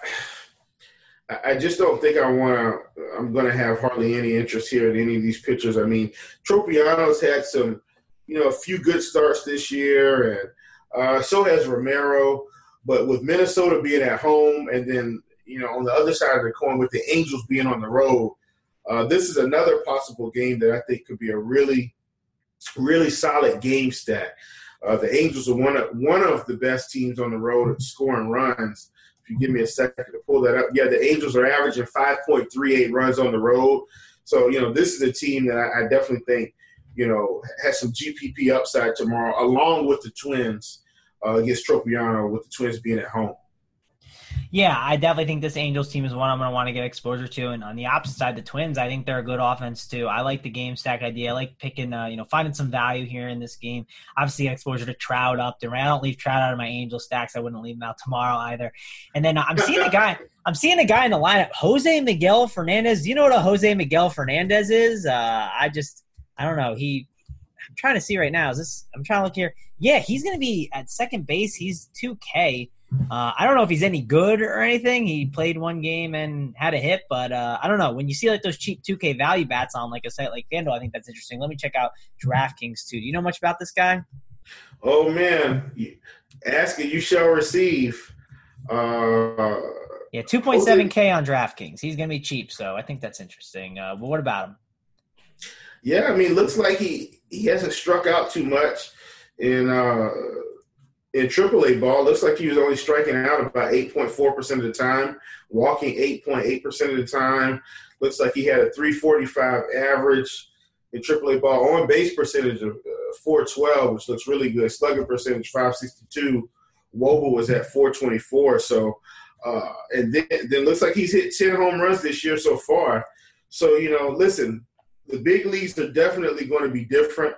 I just don't think I want to. I'm going to have hardly any interest here in any of these pitchers. I mean, Tropeano's had some you know, a few good starts this year, and uh, so has Romero. But with Minnesota being at home, and then you know on the other side of the coin with the Angels being on the road, uh, this is another possible game that I think could be a really, really solid game stack. Uh, the Angels are one of one of the best teams on the road at scoring runs. If you give me a second to pull that up, yeah, the Angels are averaging 5.38 runs on the road. So you know this is a team that I, I definitely think you know, has some GPP upside tomorrow, along with the Twins uh, against Tropeano, with the Twins being at home. Yeah, I definitely think this Angels team is one I'm going to want to get exposure to. And on the opposite side, the Twins, I think they're a good offense too. I like the game stack idea. I like picking, uh, you know, finding some value here in this game. Obviously, exposure to Trout up there. I don't leave Trout out of my Angel stacks. I wouldn't leave him out tomorrow either. And then I'm seeing a guy. I'm seeing a guy in the lineup, Jose Miguel Fernandez. Do you know what a Jose Miguel Fernandez is? Uh, I just I don't know. He, I'm trying to see right now. Is this? I'm trying to look here. Yeah, he's going to be at second base. He's 2K. Uh, I don't know if he's any good or anything. He played one game and had a hit, but uh, I don't know. When you see like those cheap 2K value bats on like a site like FanDuel, I think that's interesting. Let me check out DraftKings too. Do you know much about this guy? Oh man, ask it, you shall receive. Uh, yeah, 2.7K on DraftKings. He's going to be cheap, so I think that's interesting. Uh, but what about him? Yeah, I mean, looks like he he hasn't struck out too much and uh, in AAA ball. Looks like he was only striking out about eight point four percent of the time, walking eight point eight percent of the time. Looks like he had a three forty five average in AAA ball. On base percentage of uh, four twelve, which looks really good. Slugging percentage five sixty two. Woba was at four twenty four. So. Uh, and then, then looks like he's hit 10 home runs this year so far. So, you know, listen, the big leagues are definitely going to be different.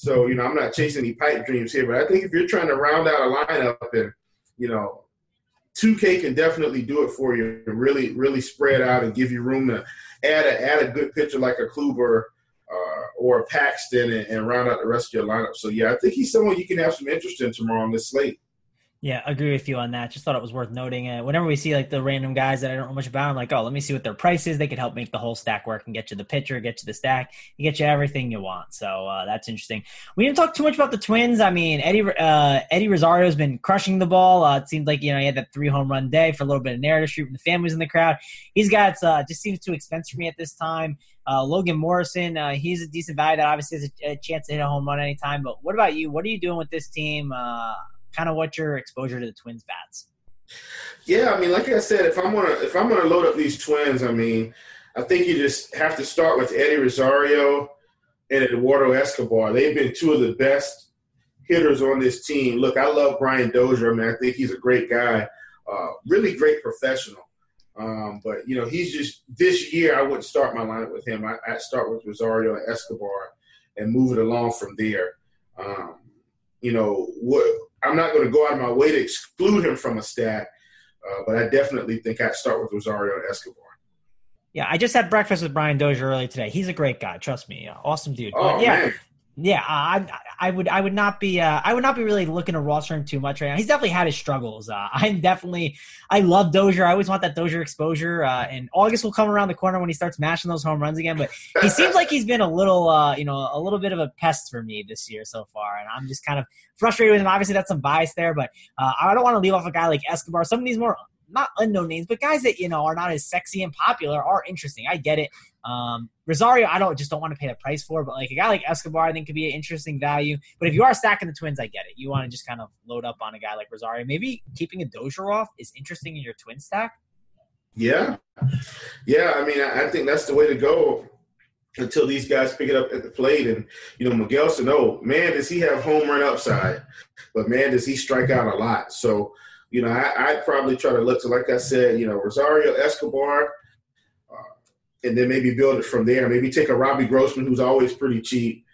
So, you know, I'm not chasing any pipe dreams here, but I think if you're trying to round out a lineup and, you know, 2K can definitely do it for you and really, really spread out and give you room to add a, add a good pitcher like a Kluber uh, or a Paxton and, and round out the rest of your lineup. So, yeah, I think he's someone you can have some interest in tomorrow on this slate. Yeah, I agree with you on that. Just thought it was worth noting. Uh, whenever we see like the random guys that I don't know much about, I'm like, oh, let me see what their price is. They could help make the whole stack work and get you the pitcher, get you the stack, and get you everything you want. So uh, that's interesting. We didn't talk too much about the Twins. I mean, Eddie uh, Eddie Rosario's been crushing the ball. Uh, it seemed like you know he had that three home run day for a little bit of narrative shoot. From the family's in the crowd. He's got uh, just seems too expensive for me at this time. Uh, Logan Morrison, uh, he's a decent value that obviously has a, a, chance to hit a home run anytime. But what about you? What are you doing with this team? Kind of what's your exposure to the Twins bats? Yeah, I mean, like I said, if I'm gonna if I'm gonna load up these Twins, I mean, I think you just have to start with Eddie Rosario and Eduardo Escobar. They've been two of the best hitters on this team. Look, I love Brian Dozier. I mean, I think he's a great guy, uh, really great professional. Um, but you know, he's just this year. I wouldn't start my lineup with him. I, would start with Rosario and Escobar and move it along from there. Um, you know, what I'm not going to go out of my way to exclude him from a stat, uh, but I definitely think I'd start with Rosario and Escobar. Yeah, I just had breakfast with Brian Dozier earlier today. He's a great guy, trust me. Awesome dude. Oh, but yeah, man. Yeah, I, I would I would not be uh, I would not be really looking to roster him too much right now. He's definitely had his struggles. Uh, I'm definitely I love Dozier. I always want that Dozier exposure. Uh, and August will come around the corner when he starts mashing those home runs again. But he seems like he's been a little uh, you know a little bit of a pest for me this year so far, and I'm just kind of frustrated with him. Obviously, that's some bias there, but uh, I don't want to leave off a guy like Escobar. Some of these more not unknown names, but guys that you know are not as sexy and popular are interesting. I get it. Um, Rosario, I don't just don't want to pay the price for, but like a guy like Escobar, I think could be an interesting value. But if you are stacking the Twins, I get it. You want to just kind of load up on a guy like Rosario. Maybe keeping a Dozier off is interesting in your Twin stack. Yeah, yeah. I mean, I, I think that's the way to go until these guys pick it up at the plate. And, you know, Miguel Sano, man, does he have home run upside, but man, does he strike out a lot. So, you know, I, would probably try to look to, like I said, you know, Rosario Escobar, and then maybe build it from there. Maybe take a Robbie Grossman, who's always pretty cheap,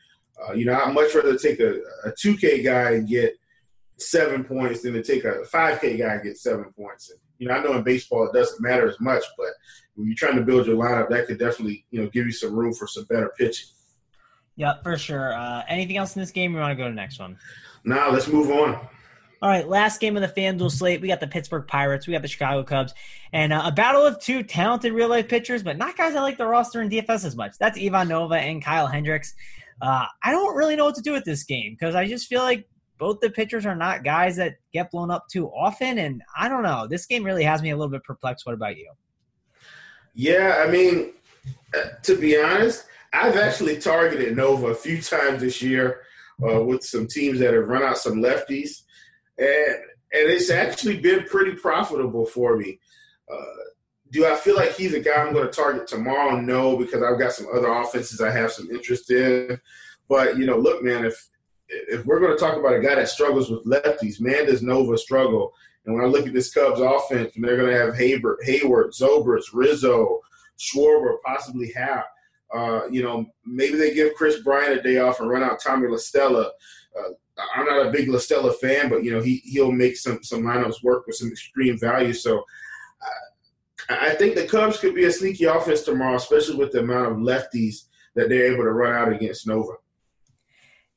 Uh, you know, I'd much rather take a, a 2K guy and get seven points than to take a 5K guy and get seven points. And, you know, I know in baseball it doesn't matter as much, but when you're trying to build your lineup, that could definitely, you know, give you some room for some better pitching. Yeah, for sure. Uh, anything else in this game? We want to go to the next one. Now let's move on. All right, last game of the FanDuel slate. We got the Pittsburgh Pirates, we got the Chicago Cubs, and uh, a battle of two talented real life pitchers, but not guys I like the roster in DFS as much. That's Ivan Nova and Kyle Hendricks. Uh, I don't really know what to do with this game because I just feel like both the pitchers are not guys that get blown up too often, and I don't know. This game really has me a little bit perplexed. What about you? Yeah, I mean, uh, to be honest, I've actually targeted Nova a few times this year uh, with some teams that have run out some lefties, and and it's actually been pretty profitable for me. Uh, do I feel like he's a guy I'm going to target tomorrow? No, because I've got some other offenses I have some interest in. But you know, look, man, if if we're going to talk about a guy that struggles with lefties, man, does Nova struggle. And when I look at this Cubs offense, and they're going to have Hayward, Heyward, Zobrist, Rizzo, Schwarber, possibly Happ. Uh, you know, maybe they give Kris Bryant a day off and run out Tommy La Stella. Uh, I'm not a big La Stella fan, but you know he he'll make some some lineups work with some extreme value. So uh, I think the Cubs could be a sneaky offense tomorrow, especially with the amount of lefties that they're able to run out against Nova.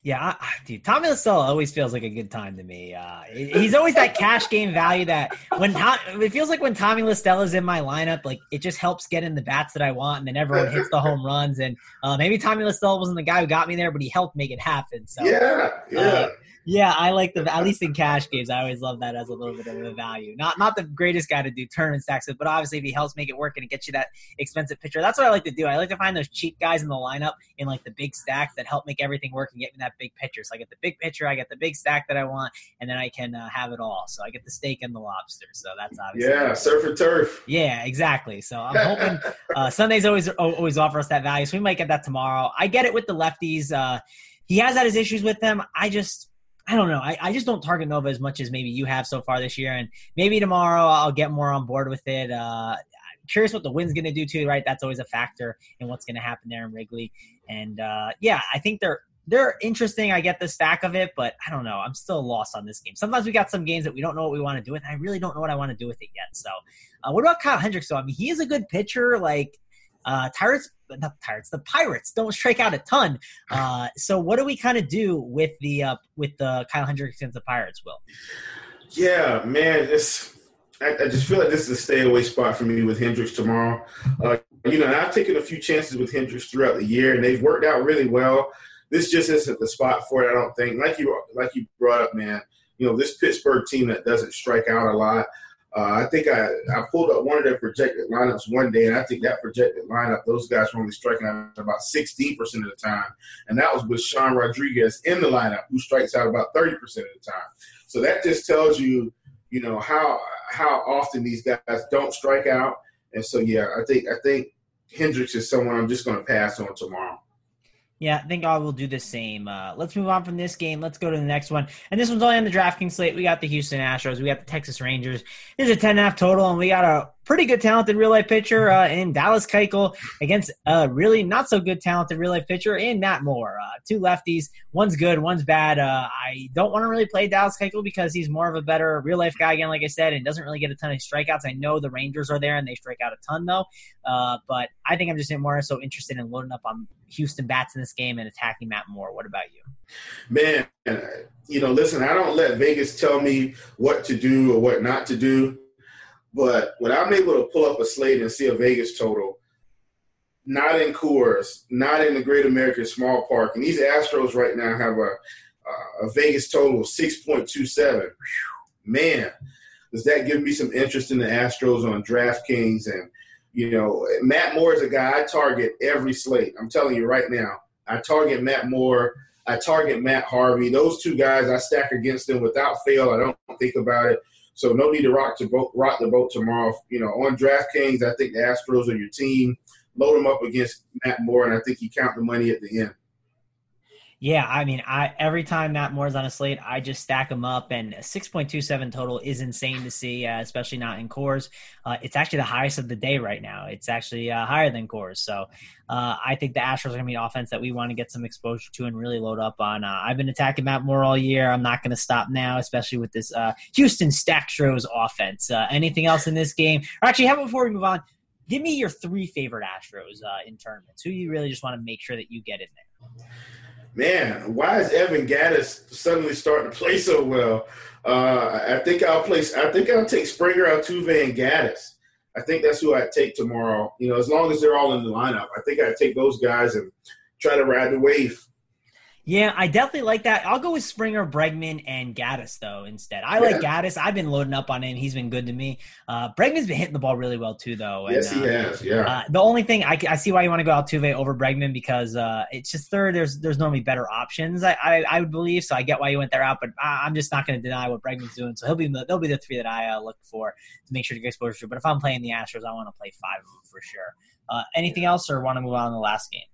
Yeah, dude, Tommy La Stella always feels like a good time to me. Uh, he's always that cash game value that when Tom, it feels like when Tommy La Stella's in my lineup, like it just helps get in the bats that I want, and then everyone hits the home runs. And uh, maybe Tommy La Stella wasn't the guy who got me there, but he helped make it happen. So yeah, yeah. Uh, yeah, I like the at least in cash games. I always love that as a little bit of a value. Not not the greatest guy to do tournament stacks with, but obviously if he helps make it work and get you that expensive pitcher, that's what I like to do. I like to find those cheap guys in the lineup in like the big stacks that help make everything work and get me that big pitcher. So I get the big pitcher, I get the big stack that I want, and then I can uh, have it all. So I get the steak and the lobster. So that's obviously yeah, surf and turf. Yeah, exactly. So I'm hoping uh, Sundays always always offer us that value. So we might get that tomorrow. I get it with the lefties. Uh, he has had his issues with them. I just I don't know. I, I just don't target Nova as much as maybe you have so far this year. And maybe tomorrow I'll get more on board with it. Uh, curious what the wind's going to do too, right? That's always a factor in what's going to happen there in Wrigley. And uh, yeah, I think they're they're interesting. I get the stack of it, but I don't know. I'm still lost on this game. Sometimes we got some games that we don't know what we want to do with. I really don't know what I want to do with it yet. So, uh, what about Kyle Hendricks? So, I mean, he is a good pitcher. Like uh, Pirates, not Pirates, the Pirates don't strike out a ton. Uh, so what do we kind of do with the uh, with the Kyle Hendricks and the Pirates? Will? Yeah, man, this I, I, just feel like this is a stay away spot for me with Hendricks tomorrow. Uh, you know, I've taken a few chances with Hendricks throughout the year, and they've worked out really well. This just isn't the spot for it, I don't think. Like you, like you brought up, man. You know, this Pittsburgh team that doesn't strike out a lot. Uh, I think I, I pulled up one of their projected lineups one day, and I think that projected lineup, those guys were only striking out about 16% of the time. And that was with Sean Rodriguez in the lineup, who strikes out about 30% of the time. So that just tells you, you know, how how often these guys don't strike out. And so, yeah, I think I think Hendricks is someone I'm just going to pass on tomorrow. Yeah, I think I will do the same. Uh, let's move on from this game. Let's go to the next one. And this one's only on the DraftKings slate. We got the Houston Astros. We got the Texas Rangers. This is a 10.5 total, and we got a pretty good talented real life pitcher uh, in Dallas Keuchel against a really not so good talented real life pitcher in Matt Moore. Uh, two lefties, one's good, one's bad. Uh, I don't want to really play Dallas Keuchel because he's more of a better real life guy again, like I said, and doesn't really get a ton of strikeouts. I know the Rangers are there and they strike out a ton though, uh, but I think I'm just more so interested in loading up on Houston bats in this game and attacking Matt Moore. What about you? Man, you know, listen, I don't let Vegas tell me what to do or what not to do. But when I'm able to pull up a slate and see a Vegas total, not in Coors, not in the Great American Small Park, and these Astros right now have a a Vegas total of 6.27. Man, does that give me some interest in the Astros on DraftKings? And you know, Matt Moore is a guy I target every slate. I'm telling you right now, I target Matt Moore. I target Matt Harvey. Those two guys I stack against them without fail. I don't think about it. So no need to rock to boat, rock the boat tomorrow. You know, on DraftKings, I think the Astros are your team. Load them up against Matt Moore, and I think you count the money at the end. Yeah, I mean, I every time Matt Moore's on a slate, I just stack them up, and six point two seven total is insane to see, uh, especially not in Coors. Uh, it's actually the highest of the day right now. It's actually uh, higher than Coors, so uh, I think the Astros are going to be an offense that we want to get some exposure to and really load up on. Uh, I've been attacking Matt Moore all year. I'm not going to stop now, especially with this uh, Houston Stastros offense. anything else in this game? Or actually, how before we move on? Give me your three favorite Astros in tournaments. Who you really just want to make sure that you get in there man, why is Evan Gattis suddenly starting to play so well? Uh, I think I'll place. I think I'll take Springer, Altuve, and Gattis. I think that's who I'd take tomorrow. You know, as long as they're all in the lineup, I think I'd take those guys and try to ride the wave. Yeah, I definitely like that. I'll go with Springer, Bregman, and Gattis though instead. I yeah. like Gattis. I've been loading up on him. He's been good to me. Uh, Bregman's been hitting the ball really well too, though. And, yes, he uh, has. Yeah. Uh, the only thing I, I see why you want to go Altuve over Bregman because uh, it's just third. There's there's normally better options. I, I, I would believe so. I get why you went there out, but I, am just not going to deny what Bregman's doing. So he'll be the, they'll be the three that I uh, look for to make sure to get exposure to. But if I'm playing the Astros, I want to play five of them for sure. Uh, anything else, or want to move on to the last game?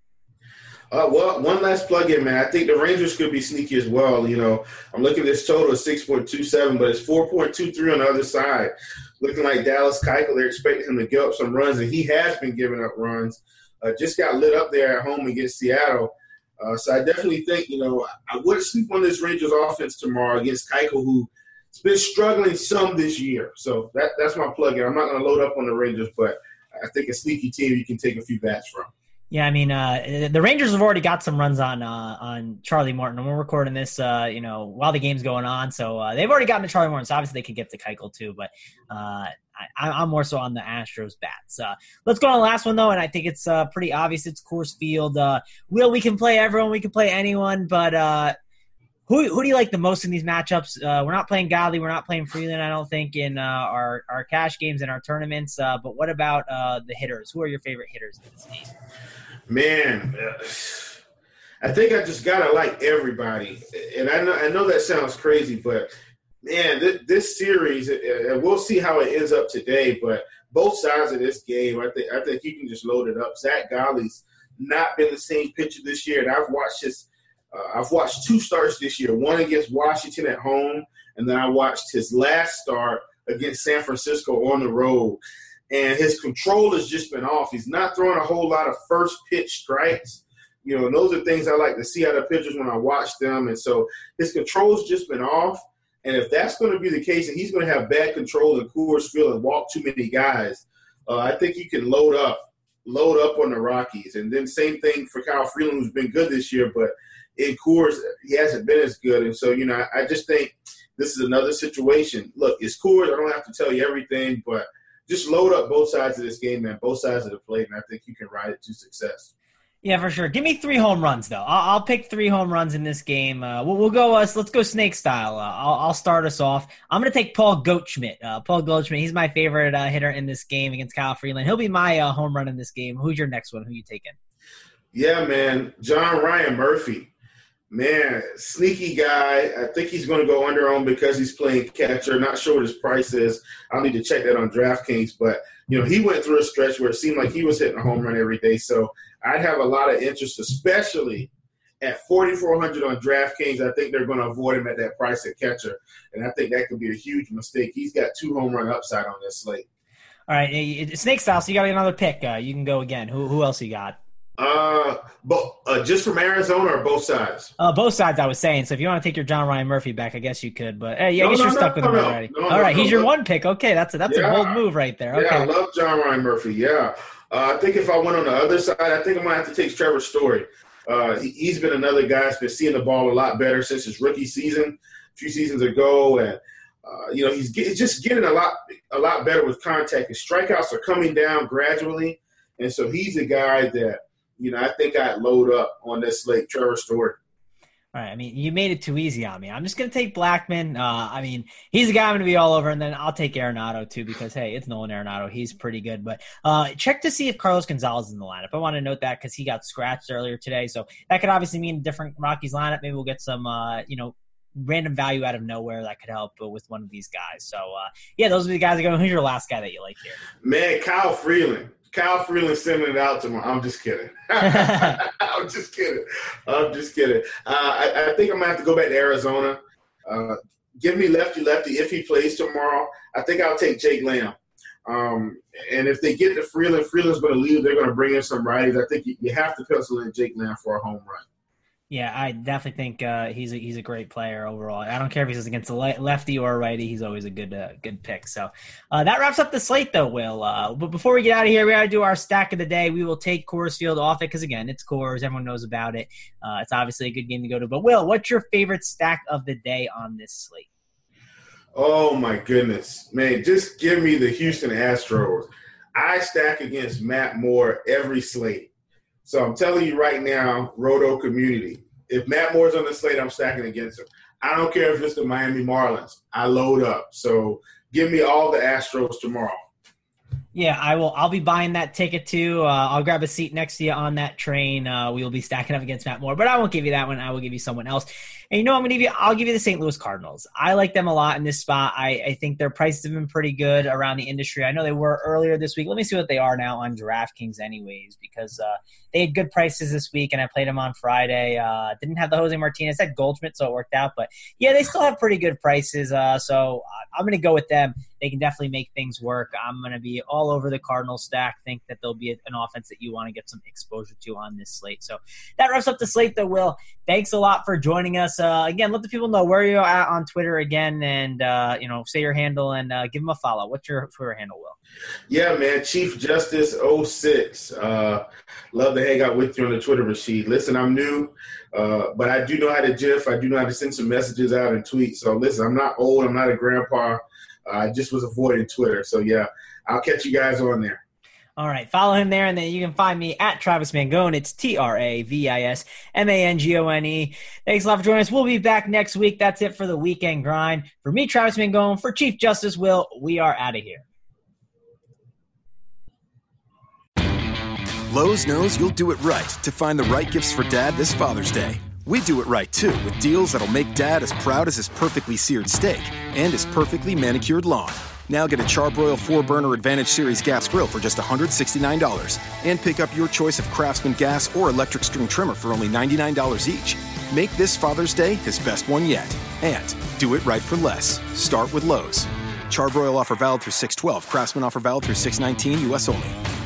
Uh, well, one last plug-in, man. I think the Rangers could be sneaky as well. You know, I'm looking at this total of 6.27, but it's 4.23 on the other side. Looking like Dallas Keuchel, they're expecting him to give up some runs, and he has been giving up runs. Uh, just got lit up there at home against Seattle. Uh, so I definitely think, you know, I would sleep on this Rangers offense tomorrow against Keuchel, who's been struggling some this year. So that, that's my plug-in. I'm not going to load up on the Rangers, but I think a sneaky team you can take a few bats from. Yeah, I mean, uh, the Rangers have already got some runs on uh, on Charlie Morton, and we're recording this, uh, you know, while the game's going on. So uh, they've already gotten to Charlie Morton. So obviously they could get to Keuchel too, but uh, I, am more so on the Astros bats. Uh, let's go on the last one though, and I think it's pretty obvious. It's Coors Field. Will we can play everyone, we can play anyone, but who who do you like the most in these matchups? Uh, we're not playing Godley, we're not playing Freeland. I don't think in uh, our our cash games and our tournaments. Uh, but what about the hitters? Who are your favorite hitters in this game? Man, I think I just gotta like everybody, and I know I know that sounds crazy, but man, th- this series, and we'll see how it ends up today. But both sides of this game, I think I think you can just load it up. Zach Godley's not been the same pitcher this year, and I've watched his. Uh, I've watched two starts this year. One against Washington at home, and then I watched his last start against San Francisco on the road and his control has just been off. He's not throwing a whole lot of first pitch strikes. You know, those are things I like to see out of pitchers when I watch them. And so his control's just been off. And if that's going to be the case, and he's going to have bad control in Coors Field and walk too many guys, uh, I think he can load up, load up on the Rockies. And then same thing for Kyle Freeland, who's been good this year, but in Coors he hasn't been as good. And so you know, I, I just think this is another situation. Look, it's Coors. I don't have to tell you everything, but just load up both sides of this game, man, both sides of the plate, and I think you can ride it to success. Yeah, for sure. Give me three home runs though. I'll, I'll pick three home runs in this game. Uh, we'll, we'll, go. Uh, let's go snake style. Uh, I'll, I'll, start us off. I'm going to take Paul Goldschmidt. Uh, Paul Goldschmidt. He's my favorite uh, hitter in this game against Kyle Freeland. He'll be my uh, home run in this game. Who's your next one? Who you taking? Yeah, man. John Ryan Murphy. Man, sneaky guy. I think he's going to go under on because he's playing catcher. Not sure what his price is. I'll need to check that on DraftKings. But, you know, he went through a stretch where it seemed like he was hitting a home run every day. So I'd have a lot of interest, especially at 4,400 on DraftKings. I think they're going to avoid him at that price at catcher. And I think that could be a huge mistake. He's got two home run upside on this slate. All right. Snake style. So you got another pick. Uh, you can go again. Who, who else you got? Uh, but uh, just from Arizona or both sides? Uh, both sides. I was saying. So if you want to take your John Ryan Murphy back, I guess you could. But hey, yeah, no, I guess no, you're no, stuck with him already. All right, he's your one pick. Okay, that's a that's yeah. a bold move right there. Okay. Yeah, I love John Ryan Murphy. Yeah, uh, I think if I went on the other side, I think I might have to take Trevor Story. Uh, he, has been another guy that's been seeing the ball a lot better since his rookie season, a few seasons ago, and. Uh, you know he's, get, he's just getting a lot a lot better with contact. His strikeouts are coming down gradually, and so he's a guy that you know, I think I'd load up on this slate, Trevor Story. All right. I mean, you made it too easy on me. I'm just going to take Blackmon. Uh, I mean, he's a guy I'm going to be all over, and then I'll take Arenado too because hey, it's Nolan Arenado. He's pretty good. But uh, check to see if Carlos Gonzalez is in the lineup. I want to note that because he got scratched earlier today, so that could obviously mean a different Rockies lineup. Maybe we'll get some, uh, you know, random value out of nowhere that could help with one of these guys. So uh, yeah, those are the guys that go. Who's your last guy that you like here? Man, Kyle Freeland. Kyle Freeland sending it out to me. I'm just kidding. I'm just kidding. I'm just kidding. Uh, I, I, think I'm gonna have to go back to Arizona. Uh, give me lefty lefty if he plays tomorrow. I think I'll take Jake Lamb. Um, and if they get to Freeland, Freeland's going to leave. They're going to bring in some righties. I think you, you have to pencil in Jake Lamb for a home run. Yeah, I definitely think uh, he's a, he's a great player overall. I don't care if he's against a lefty or a righty; he's always a good uh, good pick. So uh, that wraps up the slate, though. Will, uh, but before we get out of here, we got to do our stack of the day. We will take Coors Field off it because again, it's Coors. Everyone knows about it. Uh, it's obviously a good game to go to. But Will, what's your favorite stack of the day on this slate? Oh my goodness, man! Just give me the Houston Astros. I stack against Matt Moore every slate. So I'm telling you right now, Roto community, if Matt Moore's on the slate, I'm stacking against him. I don't care if it's the Miami Marlins. I load up. So give me all the Astros tomorrow. Yeah, I will. I'll be buying that ticket too. Uh, I'll grab a seat next to you on that train. Uh, we will be stacking up against Matt Moore, but I won't give you that one. I will give you someone else. And you know, I'm going to give you. I'll give you the St. Louis Cardinals. I like them a lot in this spot. I, I think their prices have been pretty good around the industry. I know they were earlier this week. Let me see what they are now on DraftKings, anyways, because uh, they had good prices this week, and I played them on Friday. Uh, didn't have the Jose Martinez, had Goldschmidt, so it worked out. But yeah, they still have pretty good prices. Uh, so I'm going to go with them. They can definitely make things work. I'm going to be all over the Cardinals stack. Think that they'll be an offense that you want to get some exposure to on this slate. So that wraps up the slate, though. Will, thanks a lot for joining us. Uh, again, let the people know where you're at on Twitter again, and uh, you know, say your handle and uh, give them a follow. What's your Twitter handle, Will? Yeah, man, Chief Justice 06. Uh, love to hang out with you on the Twitter machine. Listen, I'm new, but I do know how to GIF. I do know how to send some messages out and tweet. So listen, I'm not old. I'm not a grandpa. I just was avoiding Twitter. So yeah, I'll catch you guys on there. All right, follow him there, and then you can find me at Travis Mangone. It's T R A V I S M A N G O N E. Thanks a lot for joining us. We'll be back next week. That's it for the weekend grind. For me, Travis Mangone, for Chief Justice Will, we are out of here. Lowe's knows you'll do it right to find the right gifts for dad this Father's Day. We do it right too with deals that'll make dad as proud as his perfectly seared steak and his perfectly manicured lawn. Now get a Char-Broil 4-Burner Advantage Series gas grill for just $169 and pick up your choice of Craftsman gas or electric string trimmer for only $99 each. Make this Father's Day his best one yet. And do it right for less. Start with Lowe's. Char-Broil offer valid through 612. Craftsman offer valid through 619 U.S. only.